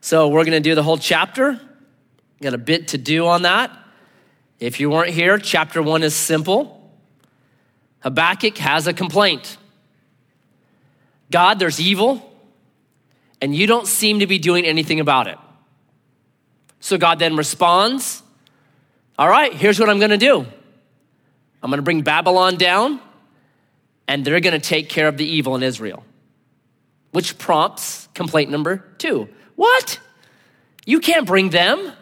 So we're going to do the whole chapter. Got a bit to do on that. If you weren't here, chapter one is simple. Habakkuk has a complaint. God, there's evil, and you don't seem to be doing anything about it. So God then responds, All right, here's what I'm going to do I'm going to bring Babylon down, and they're going to take care of the evil in Israel. Which prompts complaint number two What? You can't bring them.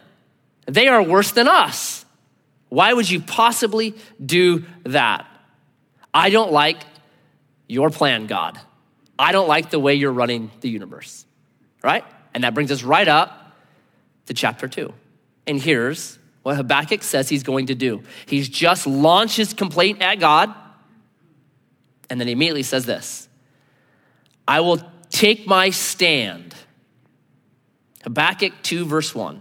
They are worse than us. Why would you possibly do that? I don't like your plan, God. I don't like the way you're running the universe, right? And that brings us right up to chapter two. And here's what Habakkuk says he's going to do. He's just launched his complaint at God, and then he immediately says this I will take my stand. Habakkuk 2, verse 1.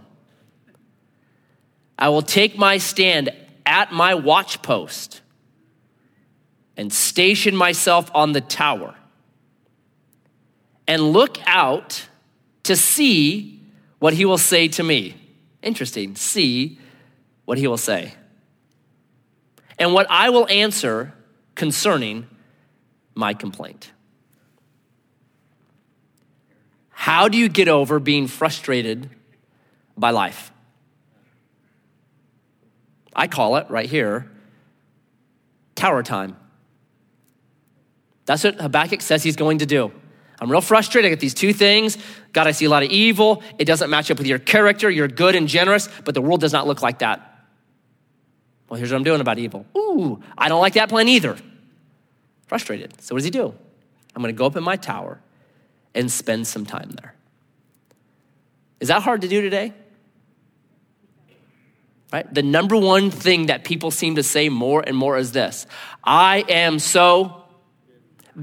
I will take my stand at my watchpost and station myself on the tower and look out to see what he will say to me. Interesting. See what he will say. And what I will answer concerning my complaint. How do you get over being frustrated by life? I call it right here tower time. That's what Habakkuk says he's going to do. I'm real frustrated. I get these two things. God, I see a lot of evil. It doesn't match up with your character. You're good and generous, but the world does not look like that. Well, here's what I'm doing about evil. Ooh, I don't like that plan either. Frustrated. So, what does he do? I'm going to go up in my tower and spend some time there. Is that hard to do today? Right? The number one thing that people seem to say more and more is this I am so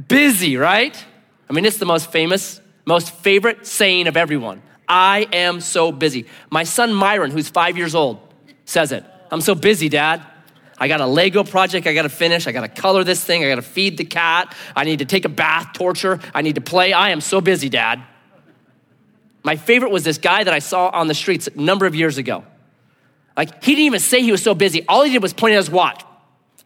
busy, right? I mean, it's the most famous, most favorite saying of everyone. I am so busy. My son Myron, who's five years old, says it. I'm so busy, Dad. I got a Lego project I got to finish. I got to color this thing. I got to feed the cat. I need to take a bath, torture. I need to play. I am so busy, Dad. My favorite was this guy that I saw on the streets a number of years ago. Like, he didn't even say he was so busy. All he did was point at his watch.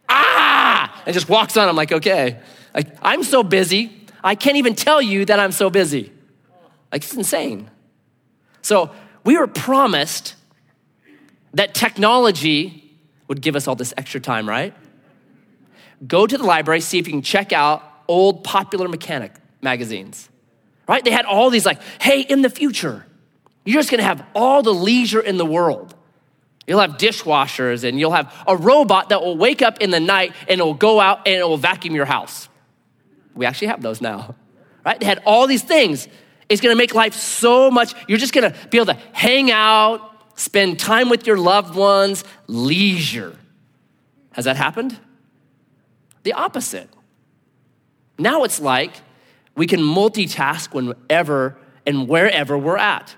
Ah! And just walks on. I'm like, okay. Like, I'm so busy. I can't even tell you that I'm so busy. Like, it's insane. So, we were promised that technology would give us all this extra time, right? Go to the library, see if you can check out old popular mechanic magazines, right? They had all these, like, hey, in the future, you're just gonna have all the leisure in the world. You'll have dishwashers and you'll have a robot that will wake up in the night and it will go out and it will vacuum your house. We actually have those now, right? They had all these things. It's gonna make life so much, you're just gonna be able to hang out, spend time with your loved ones, leisure. Has that happened? The opposite. Now it's like we can multitask whenever and wherever we're at.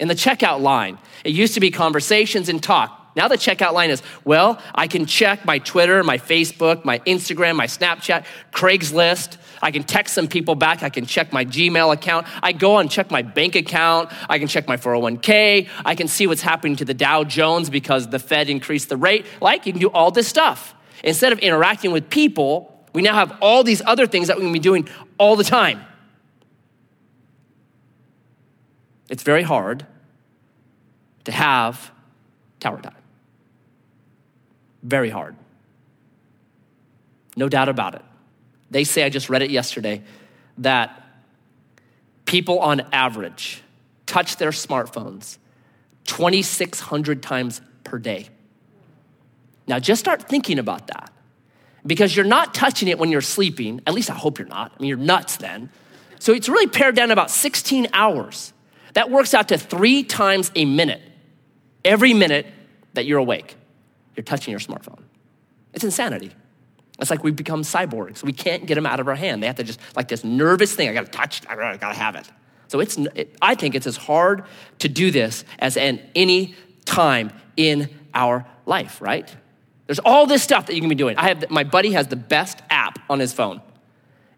In the checkout line, it used to be conversations and talk. Now the checkout line is, well, I can check my Twitter, my Facebook, my Instagram, my Snapchat, Craigslist. I can text some people back. I can check my Gmail account. I go and check my bank account. I can check my 401k. I can see what's happening to the Dow Jones because the Fed increased the rate. Like, you can do all this stuff. Instead of interacting with people, we now have all these other things that we can be doing all the time. It's very hard to have tower time. Very hard. No doubt about it. They say, I just read it yesterday, that people on average touch their smartphones 2,600 times per day. Now, just start thinking about that because you're not touching it when you're sleeping. At least I hope you're not. I mean, you're nuts then. So it's really pared down about 16 hours. That works out to three times a minute. Every minute that you're awake, you're touching your smartphone. It's insanity. It's like we've become cyborgs. We can't get them out of our hand. They have to just, like this nervous thing, I gotta touch, it, I gotta have it. So it's, it, I think it's as hard to do this as in any time in our life, right? There's all this stuff that you can be doing. I have, my buddy has the best app on his phone.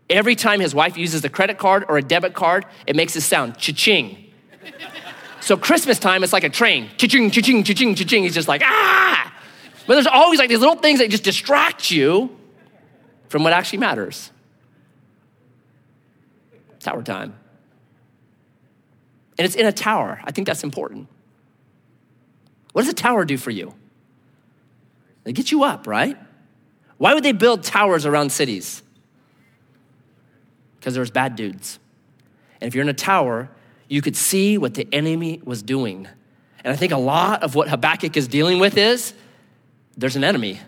Every time his wife uses a credit card or a debit card, it makes a sound, cha-ching. So Christmas time, it's like a train. Cha-ching, cha-ching, cha-ching, cha-ching. He's just like, ah! But there's always like these little things that just distract you from what actually matters. Tower time. And it's in a tower. I think that's important. What does a tower do for you? They get you up, right? Why would they build towers around cities? Because there's bad dudes. And if you're in a tower, you could see what the enemy was doing. And I think a lot of what Habakkuk is dealing with is there's an enemy,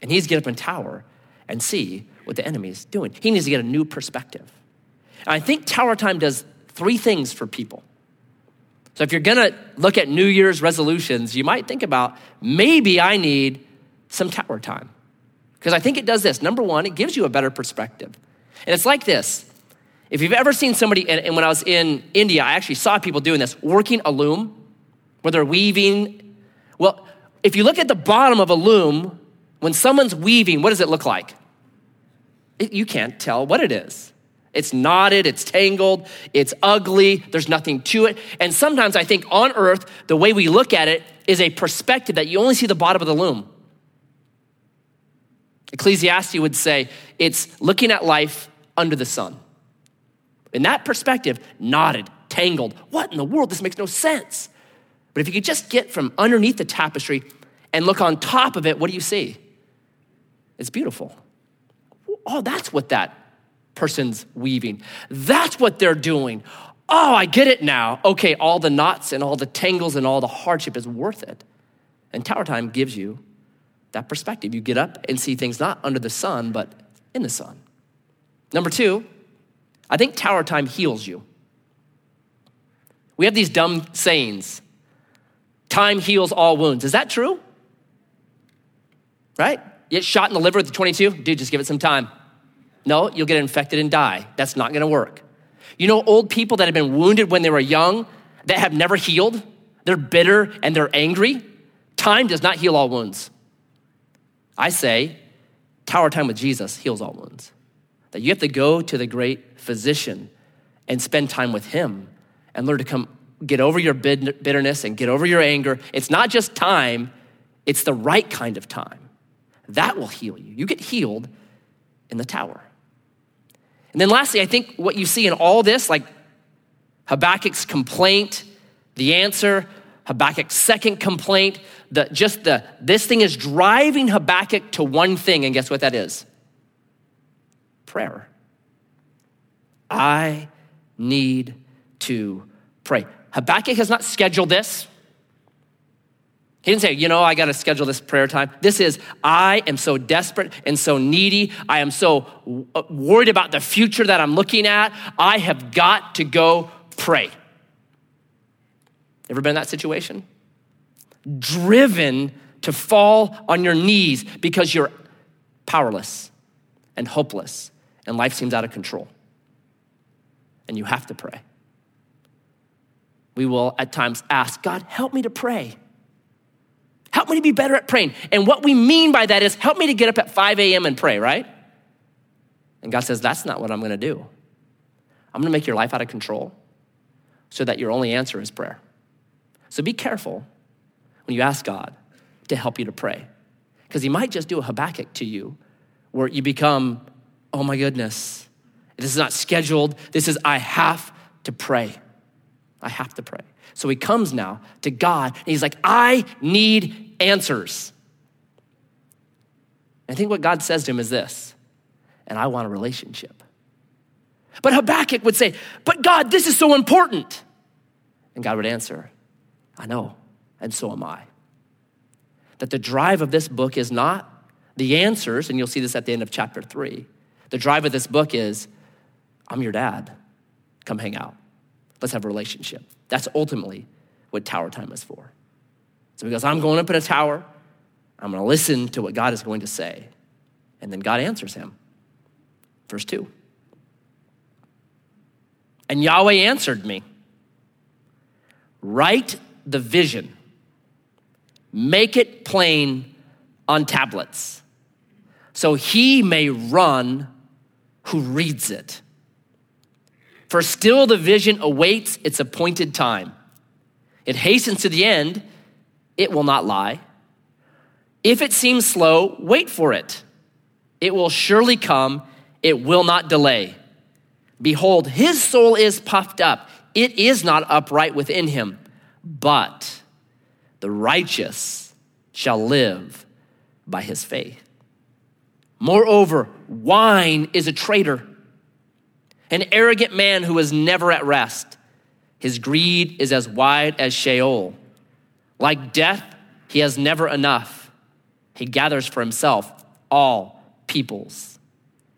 and he's get up in tower and see what the enemy is doing. He needs to get a new perspective. And I think tower time does three things for people. So if you're gonna look at New Year's resolutions, you might think about maybe I need some tower time. Because I think it does this. Number one, it gives you a better perspective. And it's like this if you've ever seen somebody, and, when I was in India, I actually saw people doing this, working a loom, where they're weaving. Well, if you look at the bottom of a loom, when someone's weaving, what does it look like? It, you can't tell what it is. It's knotted, it's tangled, it's ugly, there's nothing to it. And sometimes I think on earth, the way we look at it is a perspective that you only see the bottom of the loom. Ecclesiastes would say it's looking at life under the sun. In that perspective, knotted, tangled. What in the world? This makes no sense. But if you could just get from underneath the tapestry and look on top of it, what do you see? It's beautiful. Oh, that's what that person's weaving. That's what they're doing. Oh, I get it now. Okay, all the knots and all the tangles and all the hardship is worth it. And Tower Time gives you that perspective. You get up and see things not under the sun, but in the sun. Number two, I think tower time heals you. We have these dumb sayings time heals all wounds. Is that true? Right? Get shot in the liver at the 22? Dude, just give it some time. No, you'll get infected and die. That's not gonna work. You know, old people that have been wounded when they were young that have never healed? They're bitter and they're angry. Time does not heal all wounds. I say, tower time with Jesus heals all wounds. That you have to go to the great physician and spend time with him and learn to come get over your bitterness and get over your anger. It's not just time, it's the right kind of time. That will heal you. You get healed in the tower. And then lastly, I think what you see in all this, like Habakkuk's complaint, the answer, Habakkuk's second complaint, the, just the, this thing is driving Habakkuk to one thing, and guess what that is? Prayer. I need to pray. Habakkuk has not scheduled this. He didn't say, you know, I got to schedule this prayer time. This is, I am so desperate and so needy. I am so uh, worried about the future that I'm looking at. I have got to go pray. Ever been in that situation? Driven to fall on your knees because you're powerless and hopeless and life seems out of control. And you have to pray. We will at times ask, God, help me to pray. Help me to be better at praying. And what we mean by that is, help me to get up at 5 a.m. and pray, right? And God says, that's not what I'm gonna do. I'm gonna make your life out of control so that your only answer is prayer. So be careful when you ask God to help you to pray, because He might just do a Habakkuk to you where you become, oh my goodness, this is not scheduled. This is, I have to pray. I have to pray. So he comes now to God and he's like, I need answers. I think what God says to him is this, and I want a relationship. But Habakkuk would say, But God, this is so important. And God would answer, I know, and so am I. That the drive of this book is not the answers, and you'll see this at the end of chapter three. The drive of this book is I'm your dad. Come hang out. Let's have a relationship. That's ultimately what tower time is for. So he goes, I'm going up in a tower. I'm going to listen to what God is going to say. And then God answers him. Verse 2. And Yahweh answered me Write the vision, make it plain on tablets, so he may run who reads it. For still the vision awaits its appointed time. It hastens to the end, it will not lie. If it seems slow, wait for it. It will surely come, it will not delay. Behold, his soul is puffed up, it is not upright within him, but the righteous shall live by his faith. Moreover, wine is a traitor, an arrogant man who is never at rest. His greed is as wide as Sheol. Like death, he has never enough. He gathers for himself all peoples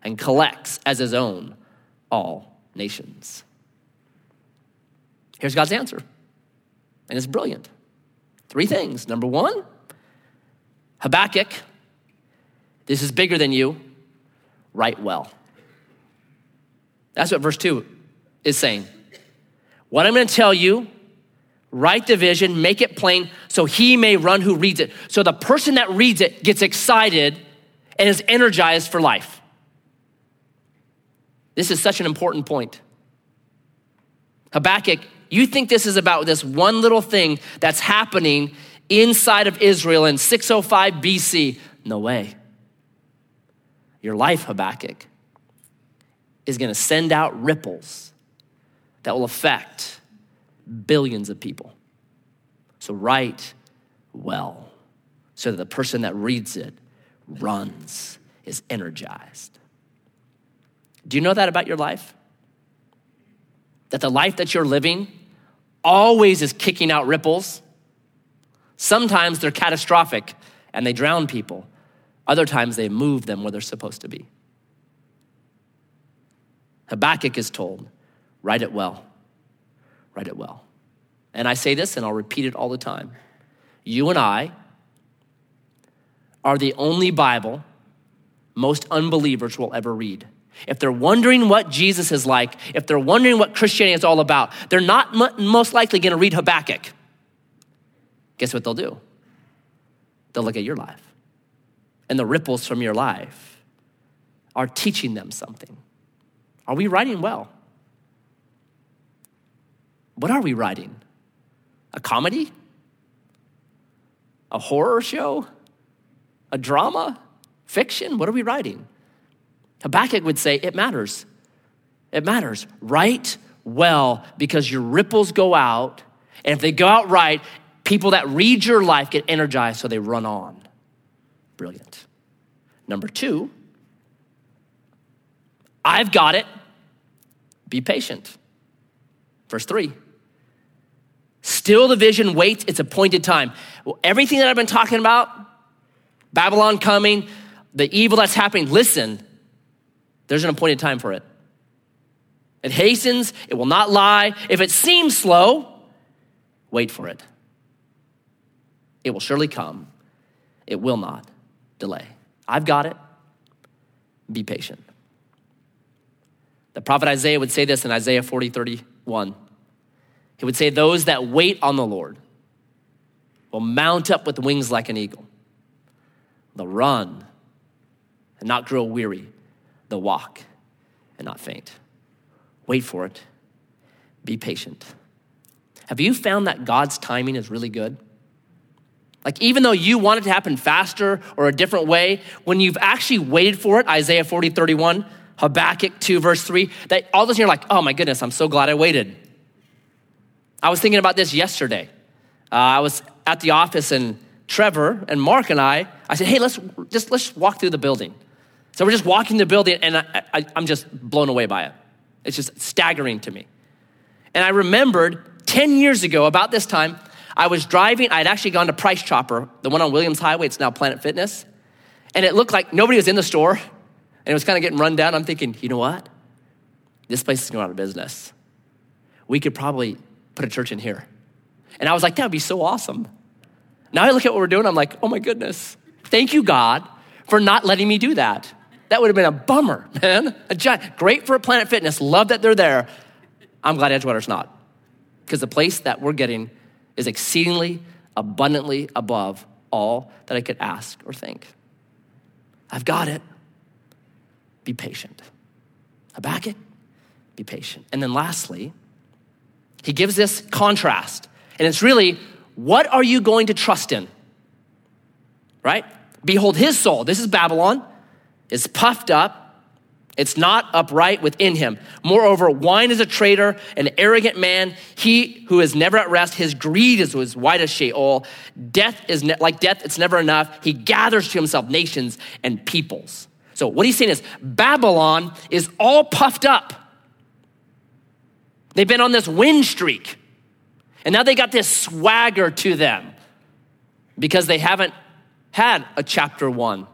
and collects as his own all nations. Here's God's answer, and it's brilliant. Three things. Number one, Habakkuk this is bigger than you. Write well. That's what verse 2 is saying. What I'm going to tell you, write the vision, make it plain so he may run who reads it. So the person that reads it gets excited and is energized for life. This is such an important point. Habakkuk, you think this is about this one little thing that's happening inside of Israel in 605 BC. No way your life, Habakkuk, is going to send out ripples that will affect billions of people. So write well so that the person that reads it runs, is energized. Do you know that about your life? That the life that you're living always is kicking out ripples. Sometimes they're catastrophic and they drown people. Other times they move them where they're supposed to be. Habakkuk is told, write it well, write it well. And I say this and I'll repeat it all the time. You and I are the only Bible most unbelievers will ever read. If they're wondering what Jesus is like, if they're wondering what Christianity is all about, they're not most likely going to read Habakkuk. Guess what they'll do? They'll look at your life and the ripples from your life are teaching them something. Are we writing well? What are we writing? A comedy? A horror show? A drama? Fiction? What are we writing? Habakkuk would say, It matters. It matters. Write well because your ripples go out. And if they go out right, people that read your life get energized so they run on. Brilliant. Number two, I've got it. Be patient. Verse three. Still the vision waits its appointed time. Well, everything that I've been talking about, Babylon coming, the evil that's happening, listen, there's an appointed time for it. It hastens, it will not lie. If it seems slow, wait for it. It will surely come, it will not delay. I've got it. Be patient. The prophet Isaiah would say this in Isaiah 40, 31. He would say, Those that wait on the Lord will mount up with wings like an eagle. They'll run and not grow weary. They'll walk and not faint. Wait for it. Be patient. Have you found that God's timing is really good? Like, even though you want it to happen faster or a different way, when you've actually waited for it, Isaiah 40, 31, Habakkuk 2, verse 3, that all of a sudden you're like, oh my goodness, I'm so glad I waited. I was thinking about this yesterday. Uh, I was at the office and Trevor and Mark and I, I said, hey, let's just let's walk through the building. So we're just walking the building and I, I, I'm just blown away by it. It's just staggering to me. And I remembered 10 years ago, about this time, I was driving, I'd actually gone to Price Chopper, the one on Williams Highway, it's now Planet Fitness. And it looked like nobody was in the store, and it was kind of getting run down. I'm thinking, you know what? This place is going out of business. We could probably put a church in here. And I was like, that would be so awesome. Now I look at what we're doing, I'm like, oh my goodness. Thank you, God, for not letting me do that. That would have been a bummer, man. A giant, great for Planet Fitness. Love that they're there. I'm glad Edgewater's not. Because the place that we're getting is exceedingly abundantly above all that I could ask or think. I've got it. Be patient. Habakkuk, be patient. And then lastly, he gives this contrast. And it's really, what are you going to trust in? Right? Behold, his soul, this is Babylon, is puffed up. It's not upright within him. Moreover, wine is a traitor, an arrogant man, he who is never at rest. His greed is as white as Sheol. Death is ne- like death, it's never enough. He gathers to himself nations and peoples. So, what he's saying is Babylon is all puffed up. They've been on this win streak. And now they got this swagger to them because they haven't had a chapter one.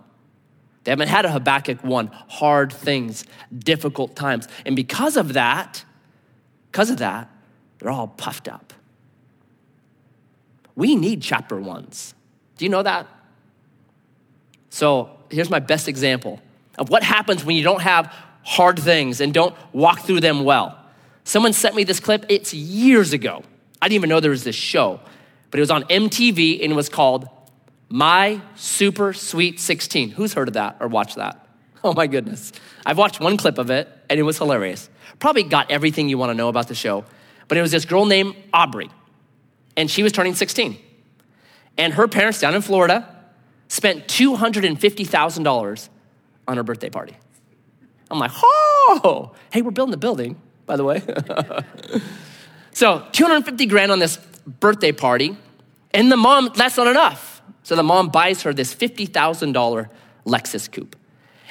They haven't had a Habakkuk one, hard things, difficult times. And because of that, because of that, they're all puffed up. We need chapter ones. Do you know that? So here's my best example of what happens when you don't have hard things and don't walk through them well. Someone sent me this clip, it's years ago. I didn't even know there was this show, but it was on MTV and it was called My Super Sweet 16. Who's heard of that or watched that? Oh my goodness. I've watched one clip of it and it was hilarious. Probably got everything you want to know about the show, but it was this girl named Aubrey and she was turning 16. And her parents down in Florida spent $250,000 on her birthday party. I'm like, oh, hey, we're building the building, by the way. so 250 grand on this birthday party, and the mom, that's not enough. So the mom buys her this $50,000 Lexus coupe.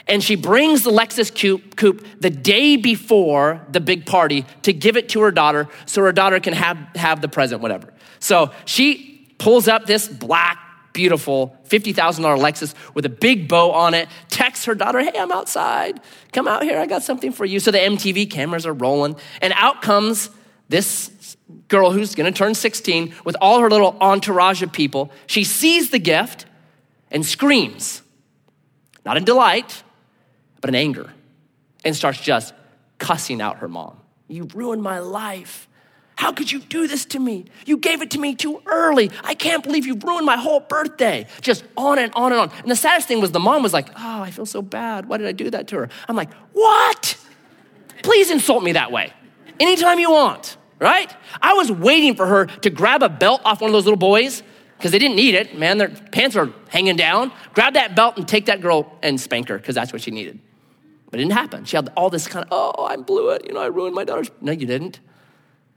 And she brings the Lexus coupe, coupe the day before the big party to give it to her daughter so her daughter can have, have the present, whatever. So she pulls up this black, beautiful $50,000 Lexus with a big bow on it, texts her daughter, Hey, I'm outside. Come out here. I got something for you. So the MTV cameras are rolling, and out comes this girl who's gonna turn 16 with all her little entourage of people. She sees the gift and screams, not in delight, but in anger, and starts just cussing out her mom. You ruined my life. How could you do this to me? You gave it to me too early. I can't believe you ruined my whole birthday. Just on and on and on. And the saddest thing was the mom was like, Oh, I feel so bad. Why did I do that to her? I'm like, What? Please insult me that way. Anytime you want, right? I was waiting for her to grab a belt off one of those little boys because they didn't need it. Man, their pants are hanging down. Grab that belt and take that girl and spank her because that's what she needed. But it didn't happen. She had all this kind of, oh, I blew it. You know, I ruined my daughter's. No, you didn't.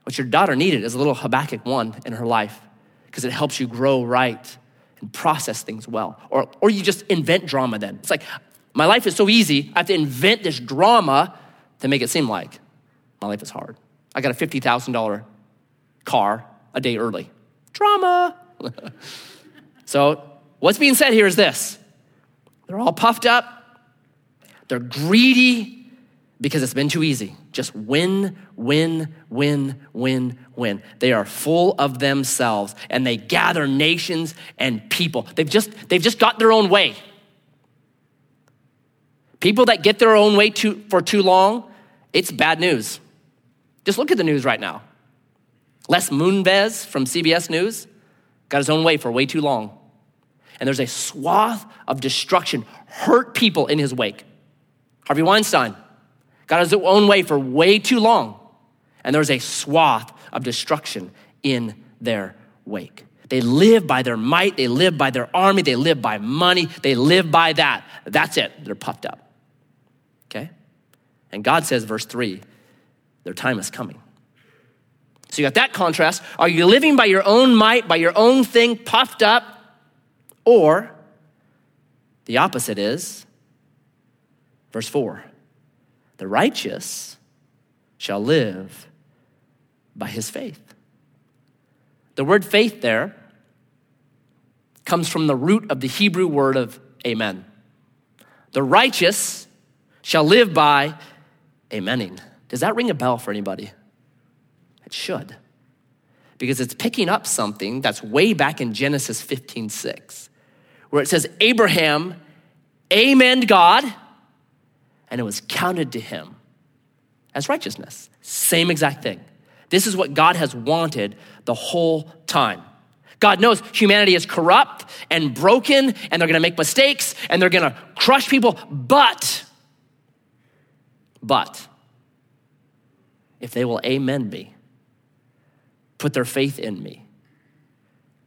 What your daughter needed is a little Habakkuk 1 in her life because it helps you grow right and process things well. Or, or you just invent drama then. It's like, my life is so easy, I have to invent this drama to make it seem like my life is hard. I got a $50,000 car a day early. Drama. so, what's being said here is this they're all puffed up, they're greedy because it's been too easy. Just win, win, win, win, win. They are full of themselves and they gather nations and people. They've just, they've just got their own way. People that get their own way too, for too long, it's bad news. Just look at the news right now. Les Moonves from CBS News got his own way for way too long. And there's a swath of destruction, hurt people in his wake. Harvey Weinstein got his own way for way too long. And there's a swath of destruction in their wake. They live by their might, they live by their army, they live by money, they live by that. That's it. They're puffed up. Okay? And God says, verse 3, their time is coming. So you got that contrast. Are you living by your own might, by your own thing, puffed up? Or the opposite is, verse 4 the righteous shall live by his faith. The word faith there comes from the root of the Hebrew word of amen. The righteous shall live by amening. Does that ring a bell for anybody? It should. Because it's picking up something that's way back in Genesis 15 6, where it says, Abraham amen God and it was counted to him as righteousness. Same exact thing. This is what God has wanted the whole time. God knows humanity is corrupt and broken, and they're gonna make mistakes and they're gonna crush people, but, but, if they will amen me, put their faith in me,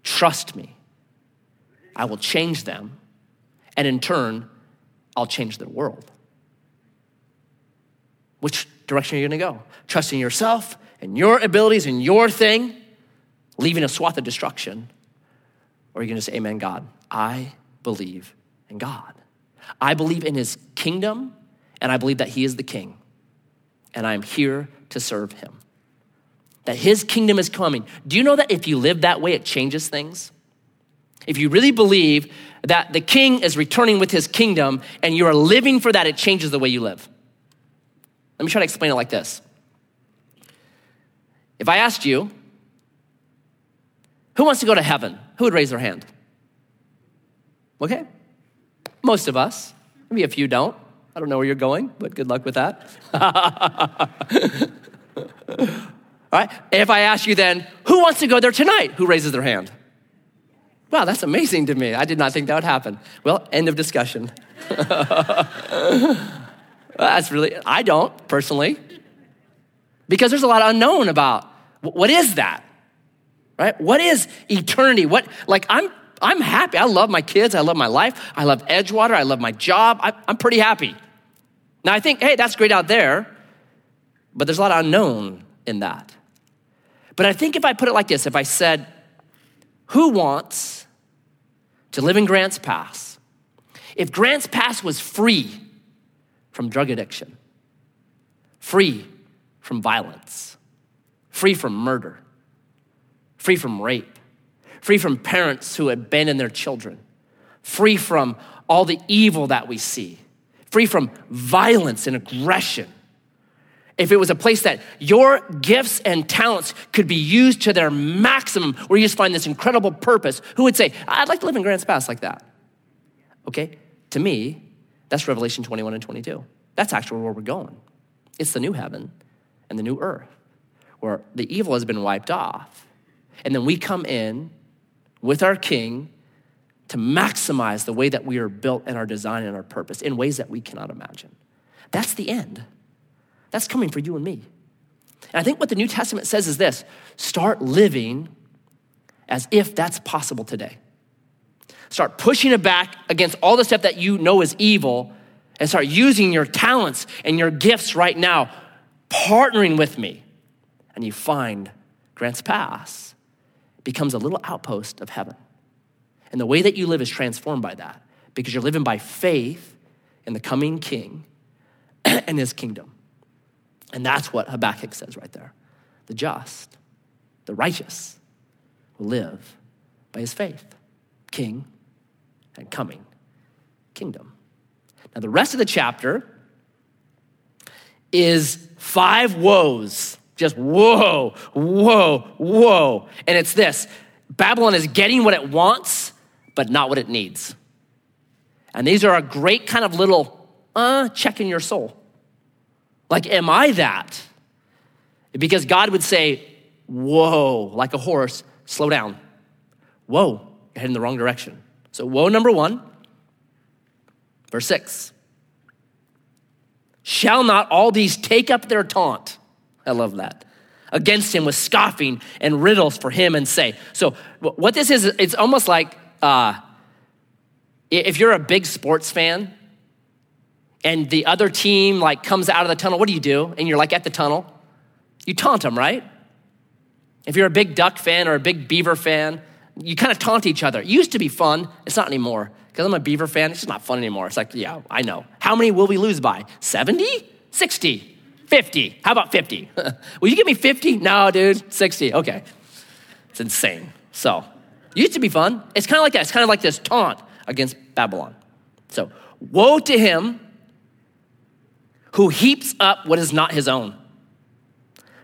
trust me, I will change them, and in turn, I'll change their world. Which direction are you gonna go? Trusting yourself and your abilities and your thing, leaving a swath of destruction? Or you gonna say, Amen, God, I believe in God. I believe in his kingdom, and I believe that he is the king, and I'm here to serve him. That his kingdom is coming. Do you know that if you live that way, it changes things? If you really believe that the king is returning with his kingdom and you are living for that, it changes the way you live. Let me try to explain it like this. If I asked you, who wants to go to heaven? Who would raise their hand? Okay. Most of us. Maybe a few don't. I don't know where you're going, but good luck with that. All right. If I ask you then, who wants to go there tonight? Who raises their hand? Wow, that's amazing to me. I did not think that would happen. Well, end of discussion. that's really, I don't personally, because there's a lot unknown about what is that, right? What is eternity? What, like, I'm, I'm happy. I love my kids. I love my life. I love Edgewater. I love my job. I, I'm pretty happy. Now, I think, hey, that's great out there, but there's a lot of unknown in that. But I think if I put it like this, if I said, who wants to live in Grants Pass? If Grants Pass was free from drug addiction, free from violence, free from murder, free from rape, free from parents who abandon their children, free from all the evil that we see, free from violence and aggression, if it was a place that your gifts and talents could be used to their maximum, where you just find this incredible purpose, who would say, I'd like to live in Grants Pass like that? Okay, to me, that's Revelation 21 and 22. That's actually where we're going. It's the new heaven and the new earth, where the evil has been wiped off. And then we come in with our king to maximize the way that we are built and our design and our purpose in ways that we cannot imagine. That's the end. That's coming for you and me. And I think what the New Testament says is this start living as if that's possible today. Start pushing it back against all the stuff that you know is evil and start using your talents and your gifts right now, partnering with me. And you find Grants Pass becomes a little outpost of heaven. And the way that you live is transformed by that because you're living by faith in the coming king and his kingdom. And that's what Habakkuk says right there. The just, the righteous will live by his faith, king and coming kingdom. Now, the rest of the chapter is five woes. Just whoa, whoa, whoa. And it's this Babylon is getting what it wants, but not what it needs. And these are a great kind of little uh, check in your soul. Like, am I that? Because God would say, Whoa, like a horse, slow down. Whoa, you're heading the wrong direction. So, woe number one, verse six. Shall not all these take up their taunt? I love that. Against him with scoffing and riddles for him and say. So, what this is, it's almost like uh, if you're a big sports fan and the other team like comes out of the tunnel, what do you do? And you're like at the tunnel, you taunt them, right? If you're a big duck fan or a big beaver fan, you kind of taunt each other. It used to be fun. It's not anymore. Because I'm a beaver fan, it's just not fun anymore. It's like, yeah, I know. How many will we lose by? 70? 60? 50? How about 50? will you give me 50? No, dude, 60. Okay. It's insane. So, used to be fun. It's kind of like that. It's kind of like this taunt against Babylon. So, woe to him who heaps up what is not his own.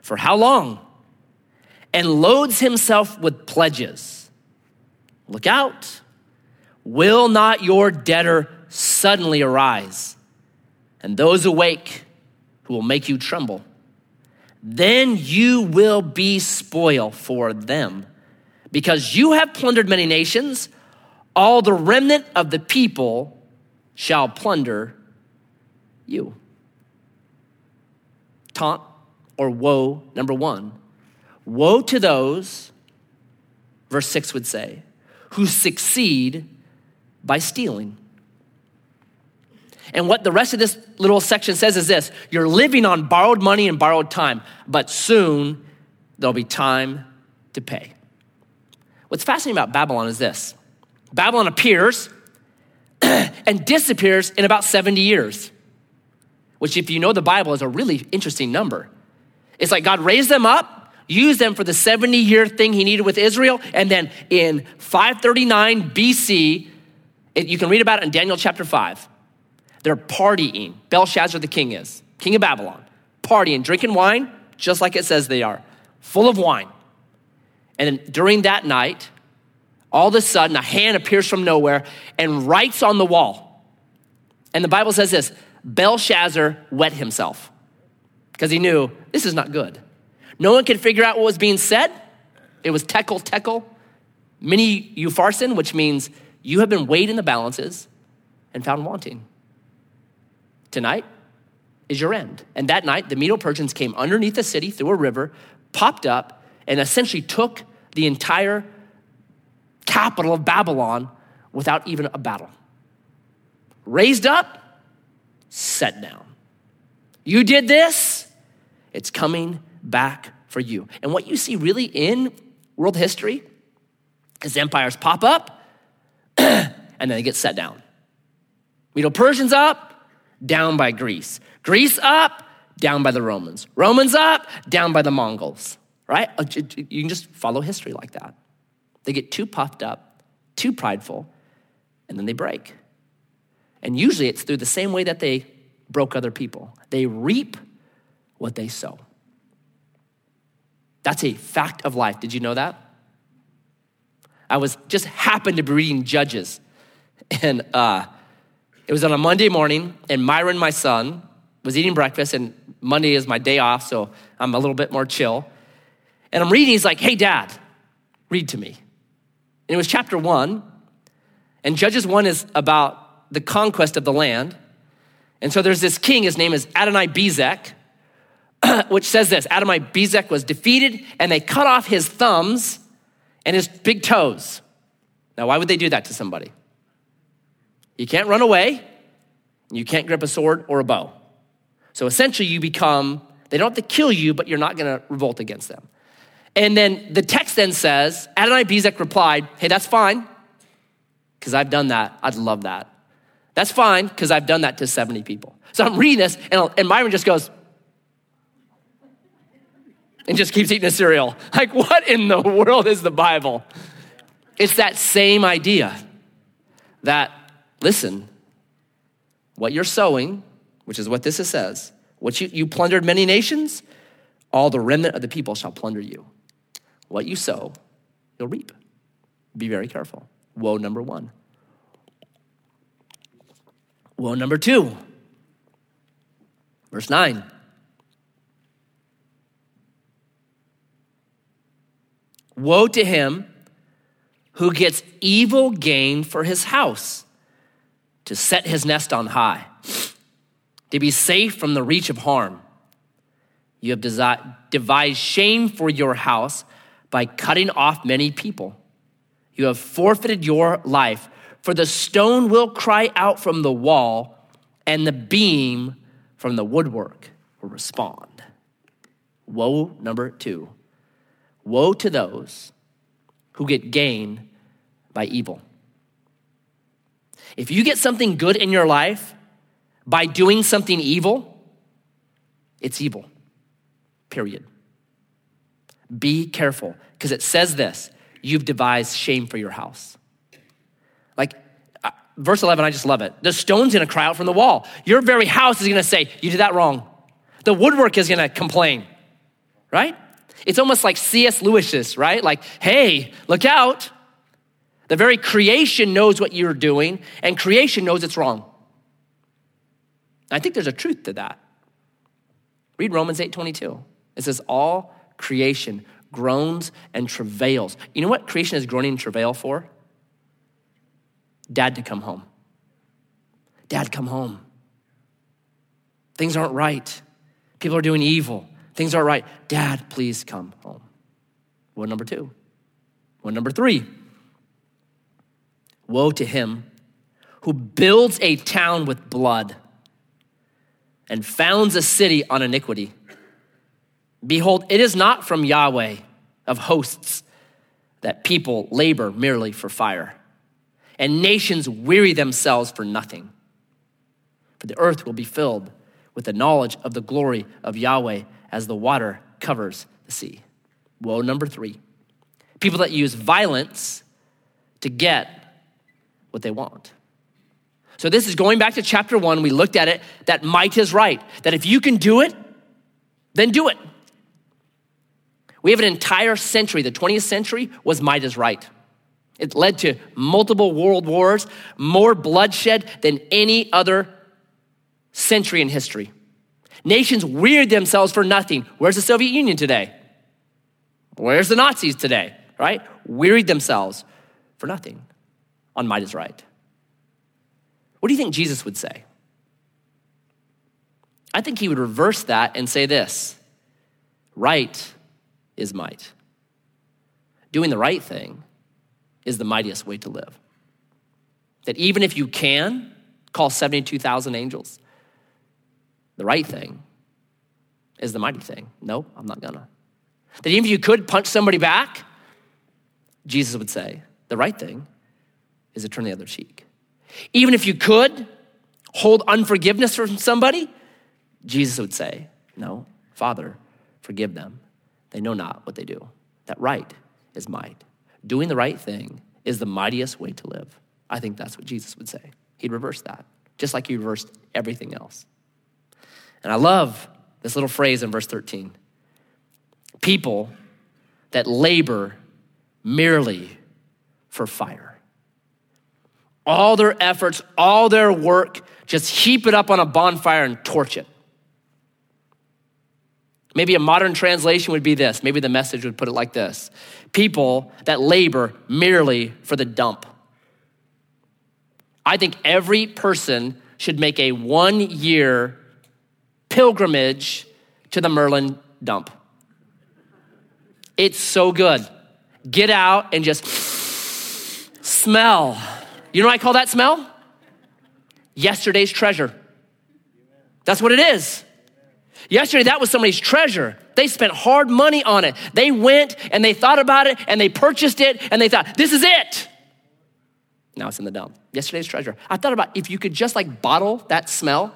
For how long? And loads himself with pledges. Look out. Will not your debtor suddenly arise? And those awake who will make you tremble. Then you will be spoil for them. Because you have plundered many nations, all the remnant of the people shall plunder you taunt or woe number one woe to those verse 6 would say, who succeed by stealing. And what the rest of this little section says is this you're living on borrowed money and borrowed time, but soon there'll be time to pay. What's fascinating about Babylon is this Babylon appears and disappears in about 70 years, which, if you know the Bible, is a really interesting number. It's like God raised them up, used them for the 70 year thing he needed with Israel, and then in 539 BC, it, you can read about it in Daniel chapter 5. They're partying. Belshazzar the king is, king of Babylon, partying, drinking wine, just like it says they are, full of wine. And then during that night, all of a sudden, a hand appears from nowhere and writes on the wall. And the Bible says this Belshazzar wet himself because he knew this is not good. No one could figure out what was being said. It was tekel, tekel, mini upharsin, which means you have been weighed in the balances and found wanting. Tonight is your end. And that night, the Medo Persians came underneath the city through a river, popped up, and essentially took the entire capital of Babylon without even a battle. Raised up, set down. You did this, it's coming back for you. And what you see really in world history is empires pop up and then they get set down. Medo Persians up, down by Greece. Greece up, down by the Romans. Romans up, down by the Mongols, right? Uh, you can just follow history like that. They get too puffed up, too prideful, and then they break. And usually it's through the same way that they broke other people. They reap what they sow. That's a fact of life. Did you know that? I was just happened to be reading Judges, and uh, it was on a Monday morning, and Myron, my son, was eating breakfast, and Monday is my day off, so I'm a little bit more chill. And I'm reading, he's like, Hey, dad, read to me. And it was chapter one. And Judges 1 is about the conquest of the land. And so there's this king, his name is Adonai Bezek, which says this Adonai Bezek was defeated, and they cut off his thumbs and his big toes. Now, why would they do that to somebody? You can't run away, you can't grip a sword or a bow. So essentially, you become, they don't have to kill you, but you're not gonna revolt against them. And then the text then says, Adonai Bezek replied, Hey, that's fine, because I've done that. I'd love that. That's fine, because I've done that to 70 people. So I'm reading this, and, and Myron just goes, and just keeps eating the cereal. Like, what in the world is the Bible? It's that same idea that, listen, what you're sowing, which is what this says, what you, you plundered many nations, all the remnant of the people shall plunder you. What you sow, you'll reap. Be very careful. Woe number one. Woe number two. Verse 9. Woe to him who gets evil gain for his house, to set his nest on high, to be safe from the reach of harm. You have devised shame for your house by cutting off many people. You have forfeited your life, for the stone will cry out from the wall, and the beam from the woodwork will respond. Woe number two Woe to those who get gain by evil. If you get something good in your life by doing something evil, it's evil, period. Be careful, because it says this you've devised shame for your house. Like, uh, verse 11, I just love it. The stone's gonna cry out from the wall. Your very house is gonna say, You did that wrong. The woodwork is gonna complain, right? It's almost like C.S. Lewis's, right? Like, hey, look out. The very creation knows what you're doing, and creation knows it's wrong. I think there's a truth to that. Read Romans 8 22. It says, All creation groans and travails. You know what creation is groaning and travail for? Dad to come home. Dad, come home. Things aren't right. People are doing evil. Things aren't right. Dad, please come home. What number two? One, number three Woe to him who builds a town with blood and founds a city on iniquity. Behold, it is not from Yahweh of hosts that people labor merely for fire, and nations weary themselves for nothing. For the earth will be filled with the knowledge of the glory of Yahweh as the water covers the sea. Woe number three people that use violence to get what they want. So, this is going back to chapter one. We looked at it that might is right, that if you can do it, then do it. We have an entire century, the 20th century was might is right. It led to multiple world wars, more bloodshed than any other century in history. Nations wearied themselves for nothing. Where's the Soviet Union today? Where's the Nazis today? Right? Wearied themselves for nothing on might is right. What do you think Jesus would say? I think he would reverse that and say this right is might. Doing the right thing is the mightiest way to live. That even if you can call 72,000 angels, the right thing is the mighty thing. No, I'm not gonna. That even if you could punch somebody back, Jesus would say, the right thing is to turn the other cheek. Even if you could hold unforgiveness from somebody, Jesus would say, No, Father, forgive them. They know not what they do. That right is might. Doing the right thing is the mightiest way to live. I think that's what Jesus would say. He'd reverse that, just like he reversed everything else. And I love this little phrase in verse 13 people that labor merely for fire. All their efforts, all their work, just heap it up on a bonfire and torch it. Maybe a modern translation would be this. Maybe the message would put it like this People that labor merely for the dump. I think every person should make a one year pilgrimage to the Merlin dump. It's so good. Get out and just smell. You know what I call that smell? Yesterday's treasure. That's what it is. Yesterday, that was somebody's treasure. They spent hard money on it. They went and they thought about it and they purchased it and they thought, this is it. Now it's in the dump. Yesterday's treasure. I thought about if you could just like bottle that smell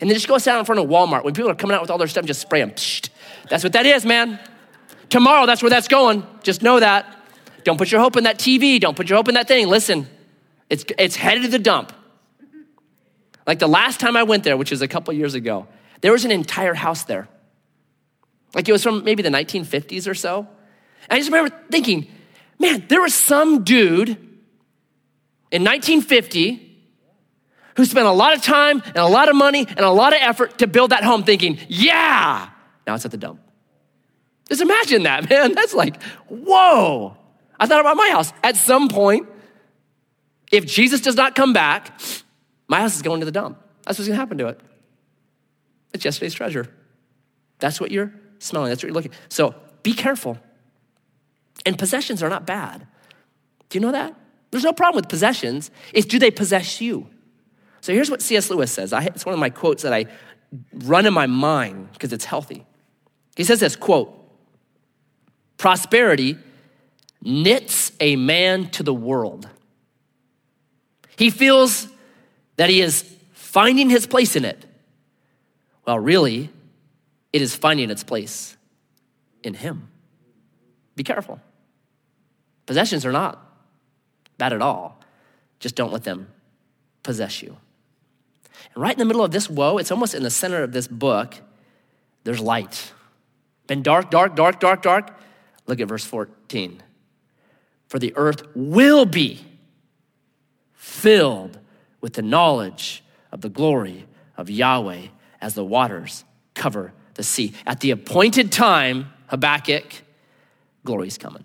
and then just go stand in front of Walmart when people are coming out with all their stuff, just spray them. That's what that is, man. Tomorrow, that's where that's going. Just know that. Don't put your hope in that TV. Don't put your hope in that thing. Listen, it's, it's headed to the dump. Like the last time I went there, which was a couple years ago, there was an entire house there. Like it was from maybe the 1950s or so. And I just remember thinking, man, there was some dude in 1950 who spent a lot of time and a lot of money and a lot of effort to build that home thinking, yeah, now it's at the dump. Just imagine that, man. That's like, whoa. I thought about my house. At some point, if Jesus does not come back, my house is going to the dump. That's what's gonna happen to it. It's yesterday's treasure. That's what you're smelling. That's what you're looking. So be careful. And possessions are not bad. Do you know that? There's no problem with possessions. It's do they possess you? So here's what C.S. Lewis says. I, it's one of my quotes that I run in my mind because it's healthy. He says this quote, prosperity knits a man to the world. He feels that he is finding his place in it well, really, it is finding its place in Him. Be careful. Possessions are not bad at all. Just don't let them possess you. Right in the middle of this woe, it's almost in the center of this book, there's light. Been dark, dark, dark, dark, dark. Look at verse 14. For the earth will be filled with the knowledge of the glory of Yahweh as the waters cover the sea. At the appointed time, Habakkuk, glory is coming.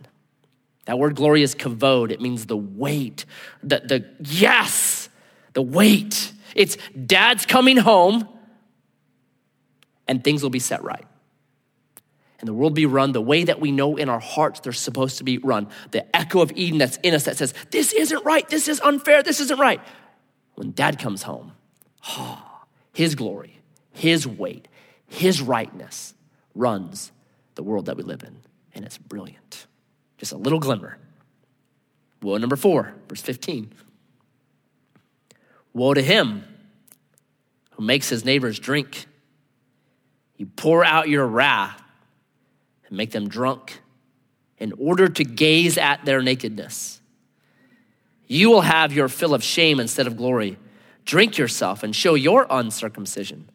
That word glory is kavod. It means the weight, the, the yes, the weight. It's dad's coming home and things will be set right. and the world be run the way that we know in our hearts they're supposed to be run. The echo of Eden that's in us that says, This isn't right, this is unfair, this isn't right. When dad comes home, oh, his glory, his weight, his rightness runs the world that we live in. And it's brilliant. Just a little glimmer. Woe number four, verse 15. Woe to him who makes his neighbors drink. You pour out your wrath and make them drunk in order to gaze at their nakedness. You will have your fill of shame instead of glory. Drink yourself and show your uncircumcision.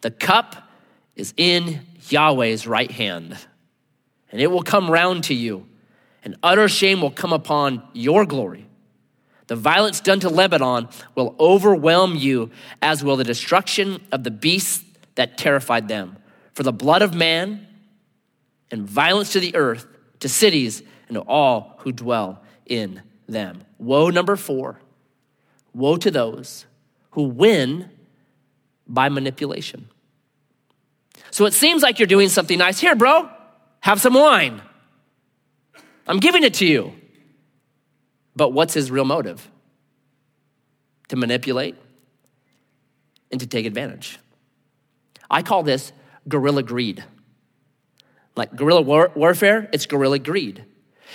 The cup is in Yahweh's right hand, and it will come round to you, and utter shame will come upon your glory. The violence done to Lebanon will overwhelm you, as will the destruction of the beasts that terrified them. For the blood of man and violence to the earth, to cities, and to all who dwell in them. Woe number four woe to those who win by manipulation. So it seems like you're doing something nice. Here, bro, have some wine. I'm giving it to you. But what's his real motive? To manipulate and to take advantage. I call this guerrilla greed. Like guerrilla war- warfare, it's guerrilla greed.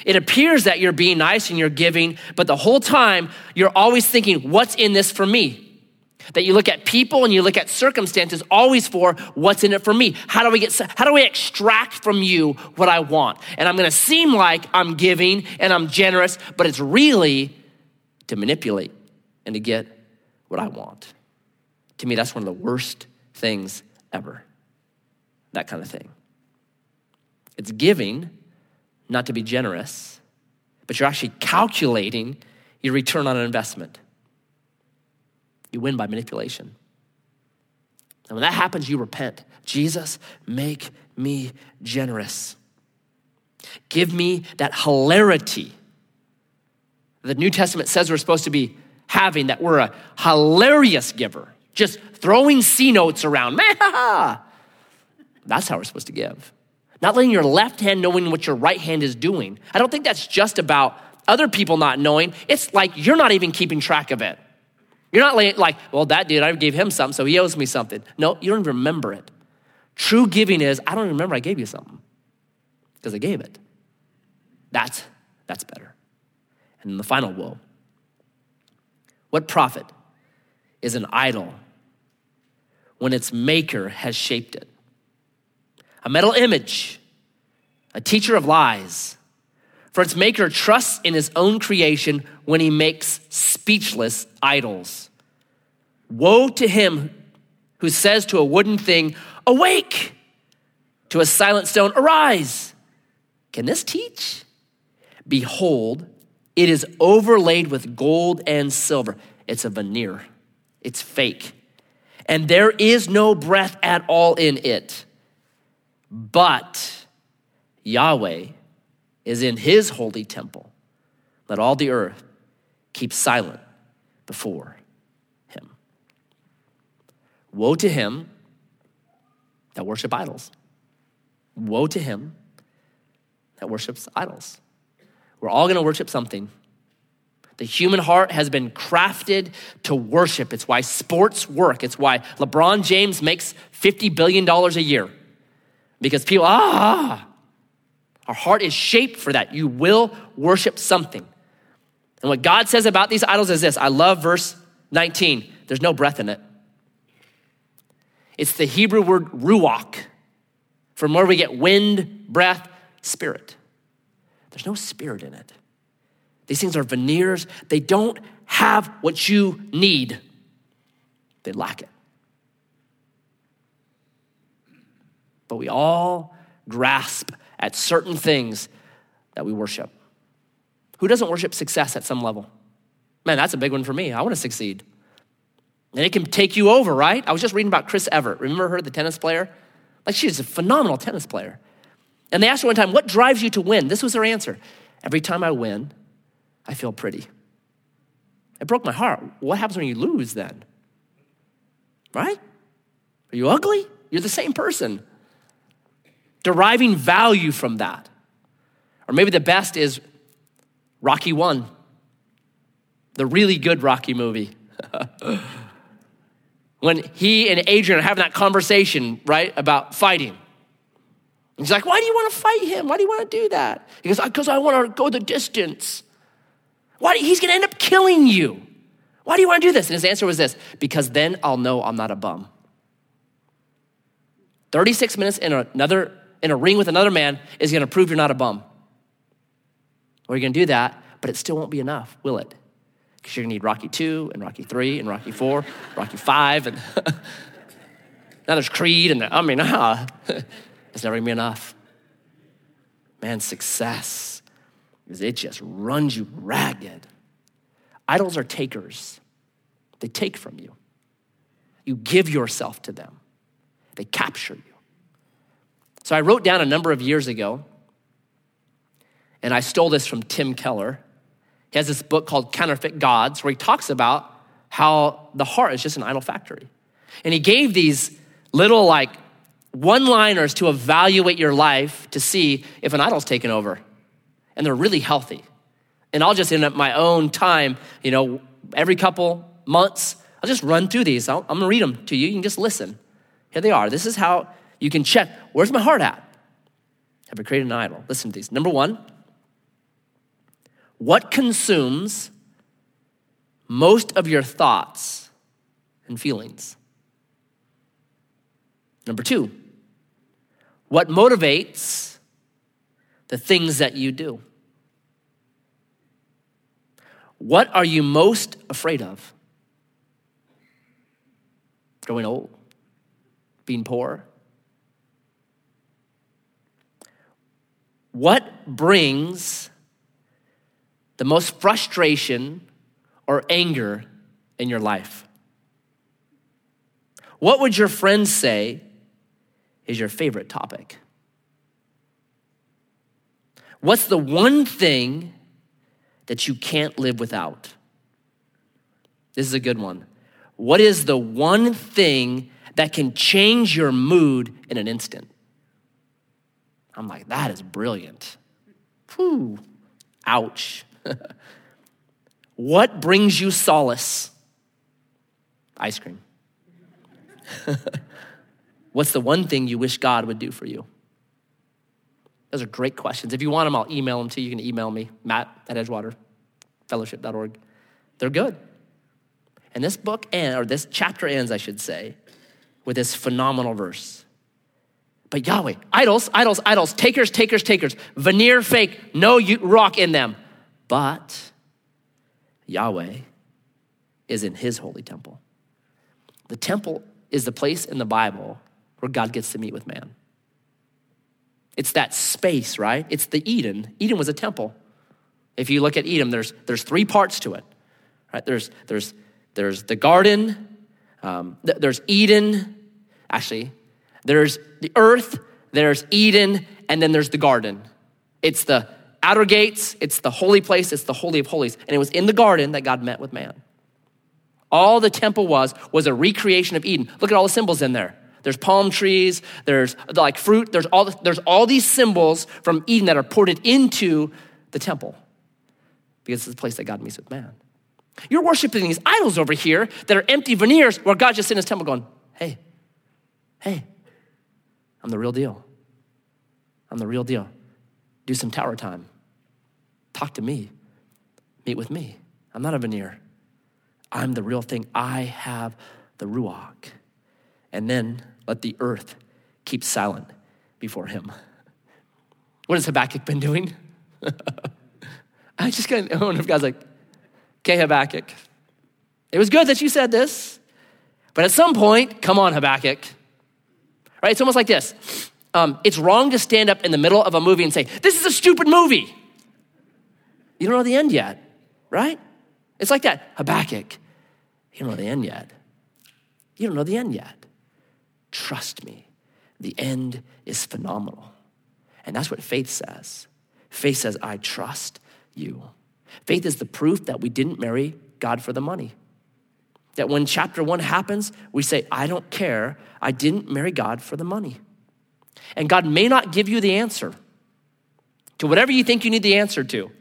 It appears that you're being nice and you're giving, but the whole time you're always thinking, what's in this for me? That you look at people and you look at circumstances always for what's in it for me. How do we get how do we extract from you what I want? And I'm going to seem like I'm giving and I'm generous, but it's really to manipulate and to get what I want. To me that's one of the worst things ever. That kind of thing. It's giving, not to be generous, but you're actually calculating your return on an investment. You win by manipulation. And when that happens, you repent. Jesus, make me generous. Give me that hilarity. The New Testament says we're supposed to be having, that we're a hilarious giver, just throwing C notes around. That's how we're supposed to give. Not letting your left hand knowing what your right hand is doing. I don't think that's just about other people not knowing. It's like you're not even keeping track of it. You're not like, well, that dude, I gave him something, so he owes me something. No, you don't even remember it. True giving is, I don't remember I gave you something because I gave it. That's, that's better. And then the final woe. What profit is an idol when its maker has shaped it? A metal image, a teacher of lies. For its maker trusts in his own creation when he makes speechless idols. Woe to him who says to a wooden thing, Awake! To a silent stone, Arise! Can this teach? Behold, it is overlaid with gold and silver. It's a veneer, it's fake. And there is no breath at all in it. But Yahweh is in his holy temple. Let all the earth keep silent before him. Woe to him that worship idols. Woe to him that worships idols. We're all going to worship something. The human heart has been crafted to worship. It's why sports work. It's why LeBron James makes $50 billion a year. Because people, ah, our heart is shaped for that. You will worship something. And what God says about these idols is this I love verse 19. There's no breath in it. It's the Hebrew word ruach, from where we get wind, breath, spirit. There's no spirit in it. These things are veneers. They don't have what you need, they lack it. But we all grasp at certain things that we worship. Who doesn't worship success at some level? Man, that's a big one for me. I want to succeed. And it can take you over, right? I was just reading about Chris Evert. Remember her, the tennis player? Like, she's a phenomenal tennis player. And they asked her one time, What drives you to win? This was her answer. Every time I win, I feel pretty. It broke my heart. What happens when you lose then? Right? Are you ugly? You're the same person. Deriving value from that. Or maybe the best is Rocky 1, the really good Rocky movie. when he and Adrian are having that conversation, right, about fighting. He's like, Why do you want to fight him? Why do you want to do that? He goes, Because I want to go the distance. Why? He's going to end up killing you. Why do you want to do this? And his answer was this because then I'll know I'm not a bum. 36 minutes in another in a ring with another man is going to prove you're not a bum. You're going to do that, but it still won't be enough, will it? Because you're going to need Rocky 2 and Rocky 3 and Rocky 4, Rocky 5 and now there's Creed and I mean, ah, it's never going to be enough. Man, success is it just runs you ragged. Idols are takers. They take from you. You give yourself to them. They capture you. So I wrote down a number of years ago, and I stole this from Tim Keller. He has this book called Counterfeit Gods, where he talks about how the heart is just an idol factory. And he gave these little, like, one liners to evaluate your life to see if an idol's taken over. And they're really healthy. And I'll just end up my own time, you know, every couple months, I'll just run through these. i am gonna read them to you. You can just listen. Here they are. This is how you can check where's my heart at? Have I created an idol? Listen to these. Number one, what consumes most of your thoughts and feelings? Number two, what motivates the things that you do? What are you most afraid of? Growing old? Being poor? What brings the most frustration or anger in your life? What would your friends say is your favorite topic? What's the one thing that you can't live without? This is a good one. What is the one thing that can change your mood in an instant? I'm like, that is brilliant. Whew. Ouch. what brings you solace? Ice cream. What's the one thing you wish God would do for you? Those are great questions. If you want them, I'll email them to you. You can email me, matt at edgewaters.fellowship.org. They're good. And this book ends, or this chapter ends, I should say, with this phenomenal verse. But Yahweh, idols, idols, idols, takers, takers, takers, veneer fake, no rock in them. But Yahweh is in his holy temple. The temple is the place in the Bible where God gets to meet with man. It's that space, right? It's the Eden. Eden was a temple. If you look at Eden, there's, there's three parts to it, right? There's, there's, there's the garden, um, th- there's Eden, actually, there's the earth, there's Eden, and then there's the garden. It's the outer gates, it's the holy place, it's the holy of holies. And it was in the garden that God met with man. All the temple was was a recreation of Eden. Look at all the symbols in there. There's palm trees, there's like fruit, there's all, there's all these symbols from Eden that are ported into the temple because it's the place that God meets with man. You're worshiping these idols over here that are empty veneers where God's just in his temple going, hey, hey, I'm the real deal. I'm the real deal. Do some tower time. Talk to me. Meet with me. I'm not a veneer. I'm the real thing. I have the Ruach. And then let the earth keep silent before him. What has Habakkuk been doing? I just kind of wonder if God's like, okay, Habakkuk, it was good that you said this, but at some point, come on, Habakkuk. Right? It's almost like this. Um, it's wrong to stand up in the middle of a movie and say, this is a stupid movie. You don't know the end yet, right? It's like that. Habakkuk, you don't know the end yet. You don't know the end yet. Trust me, the end is phenomenal. And that's what faith says. Faith says, I trust you. Faith is the proof that we didn't marry God for the money. That when chapter one happens, we say, I don't care. I didn't marry God for the money. And God may not give you the answer to whatever you think you need the answer to.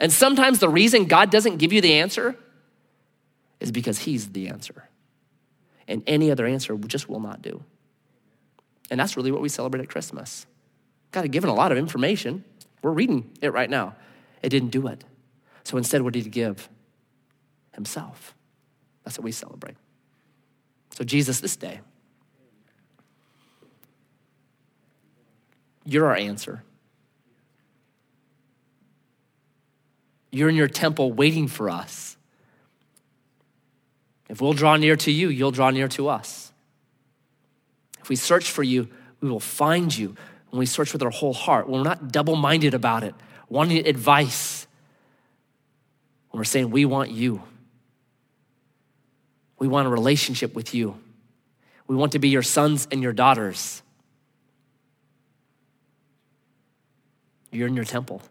And sometimes the reason God doesn't give you the answer is because He's the answer. And any other answer just will not do. And that's really what we celebrate at Christmas. God had given a lot of information. We're reading it right now. It didn't do it. So instead, what did He give? Himself. That's what we celebrate. So, Jesus, this day, you're our answer. You're in your temple waiting for us. If we'll draw near to you, you'll draw near to us. If we search for you, we will find you when we search with our whole heart. When we're not double minded about it, wanting advice. When we're saying, we want you. We want a relationship with you. We want to be your sons and your daughters. You're in your temple.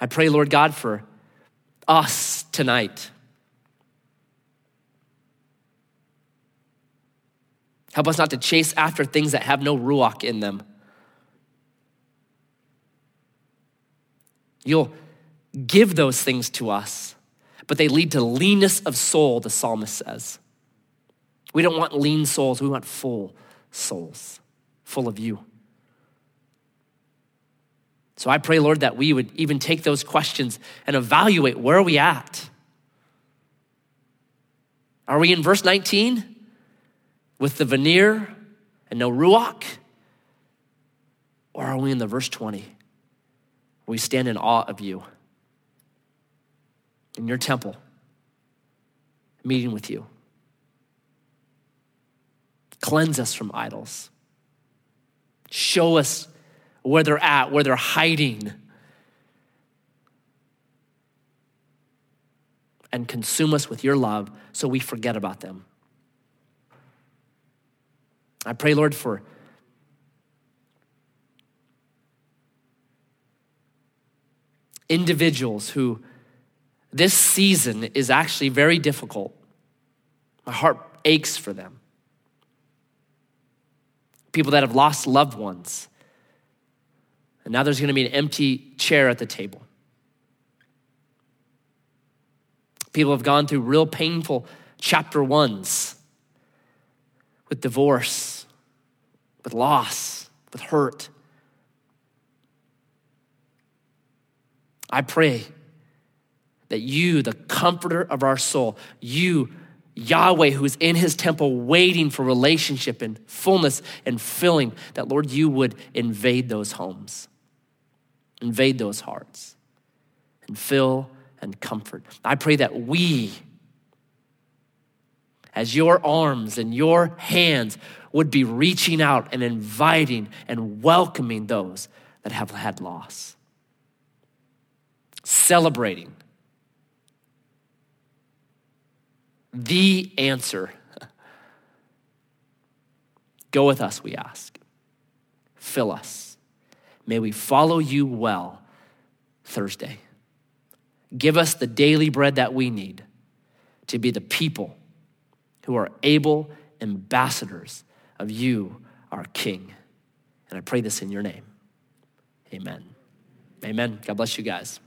I pray, Lord God, for us tonight. Help us not to chase after things that have no ruach in them. You'll give those things to us, but they lead to leanness of soul, the psalmist says. We don't want lean souls, we want full souls, full of you. So I pray, Lord, that we would even take those questions and evaluate where are we at? Are we in verse 19 with the veneer and no ruach? Or are we in the verse 20 where we stand in awe of you in your temple, meeting with you? Cleanse us from idols. Show us where they're at, where they're hiding. And consume us with your love so we forget about them. I pray, Lord, for individuals who this season is actually very difficult. My heart aches for them. People that have lost loved ones and now there's going to be an empty chair at the table. People have gone through real painful chapter ones with divorce, with loss, with hurt. I pray that you, the comforter of our soul, you, Yahweh, who is in his temple waiting for relationship and fullness and filling, that Lord, you would invade those homes. Invade those hearts and fill and comfort. I pray that we, as your arms and your hands, would be reaching out and inviting and welcoming those that have had loss, celebrating the answer. Go with us, we ask. Fill us. May we follow you well Thursday. Give us the daily bread that we need to be the people who are able ambassadors of you, our King. And I pray this in your name. Amen. Amen. God bless you guys.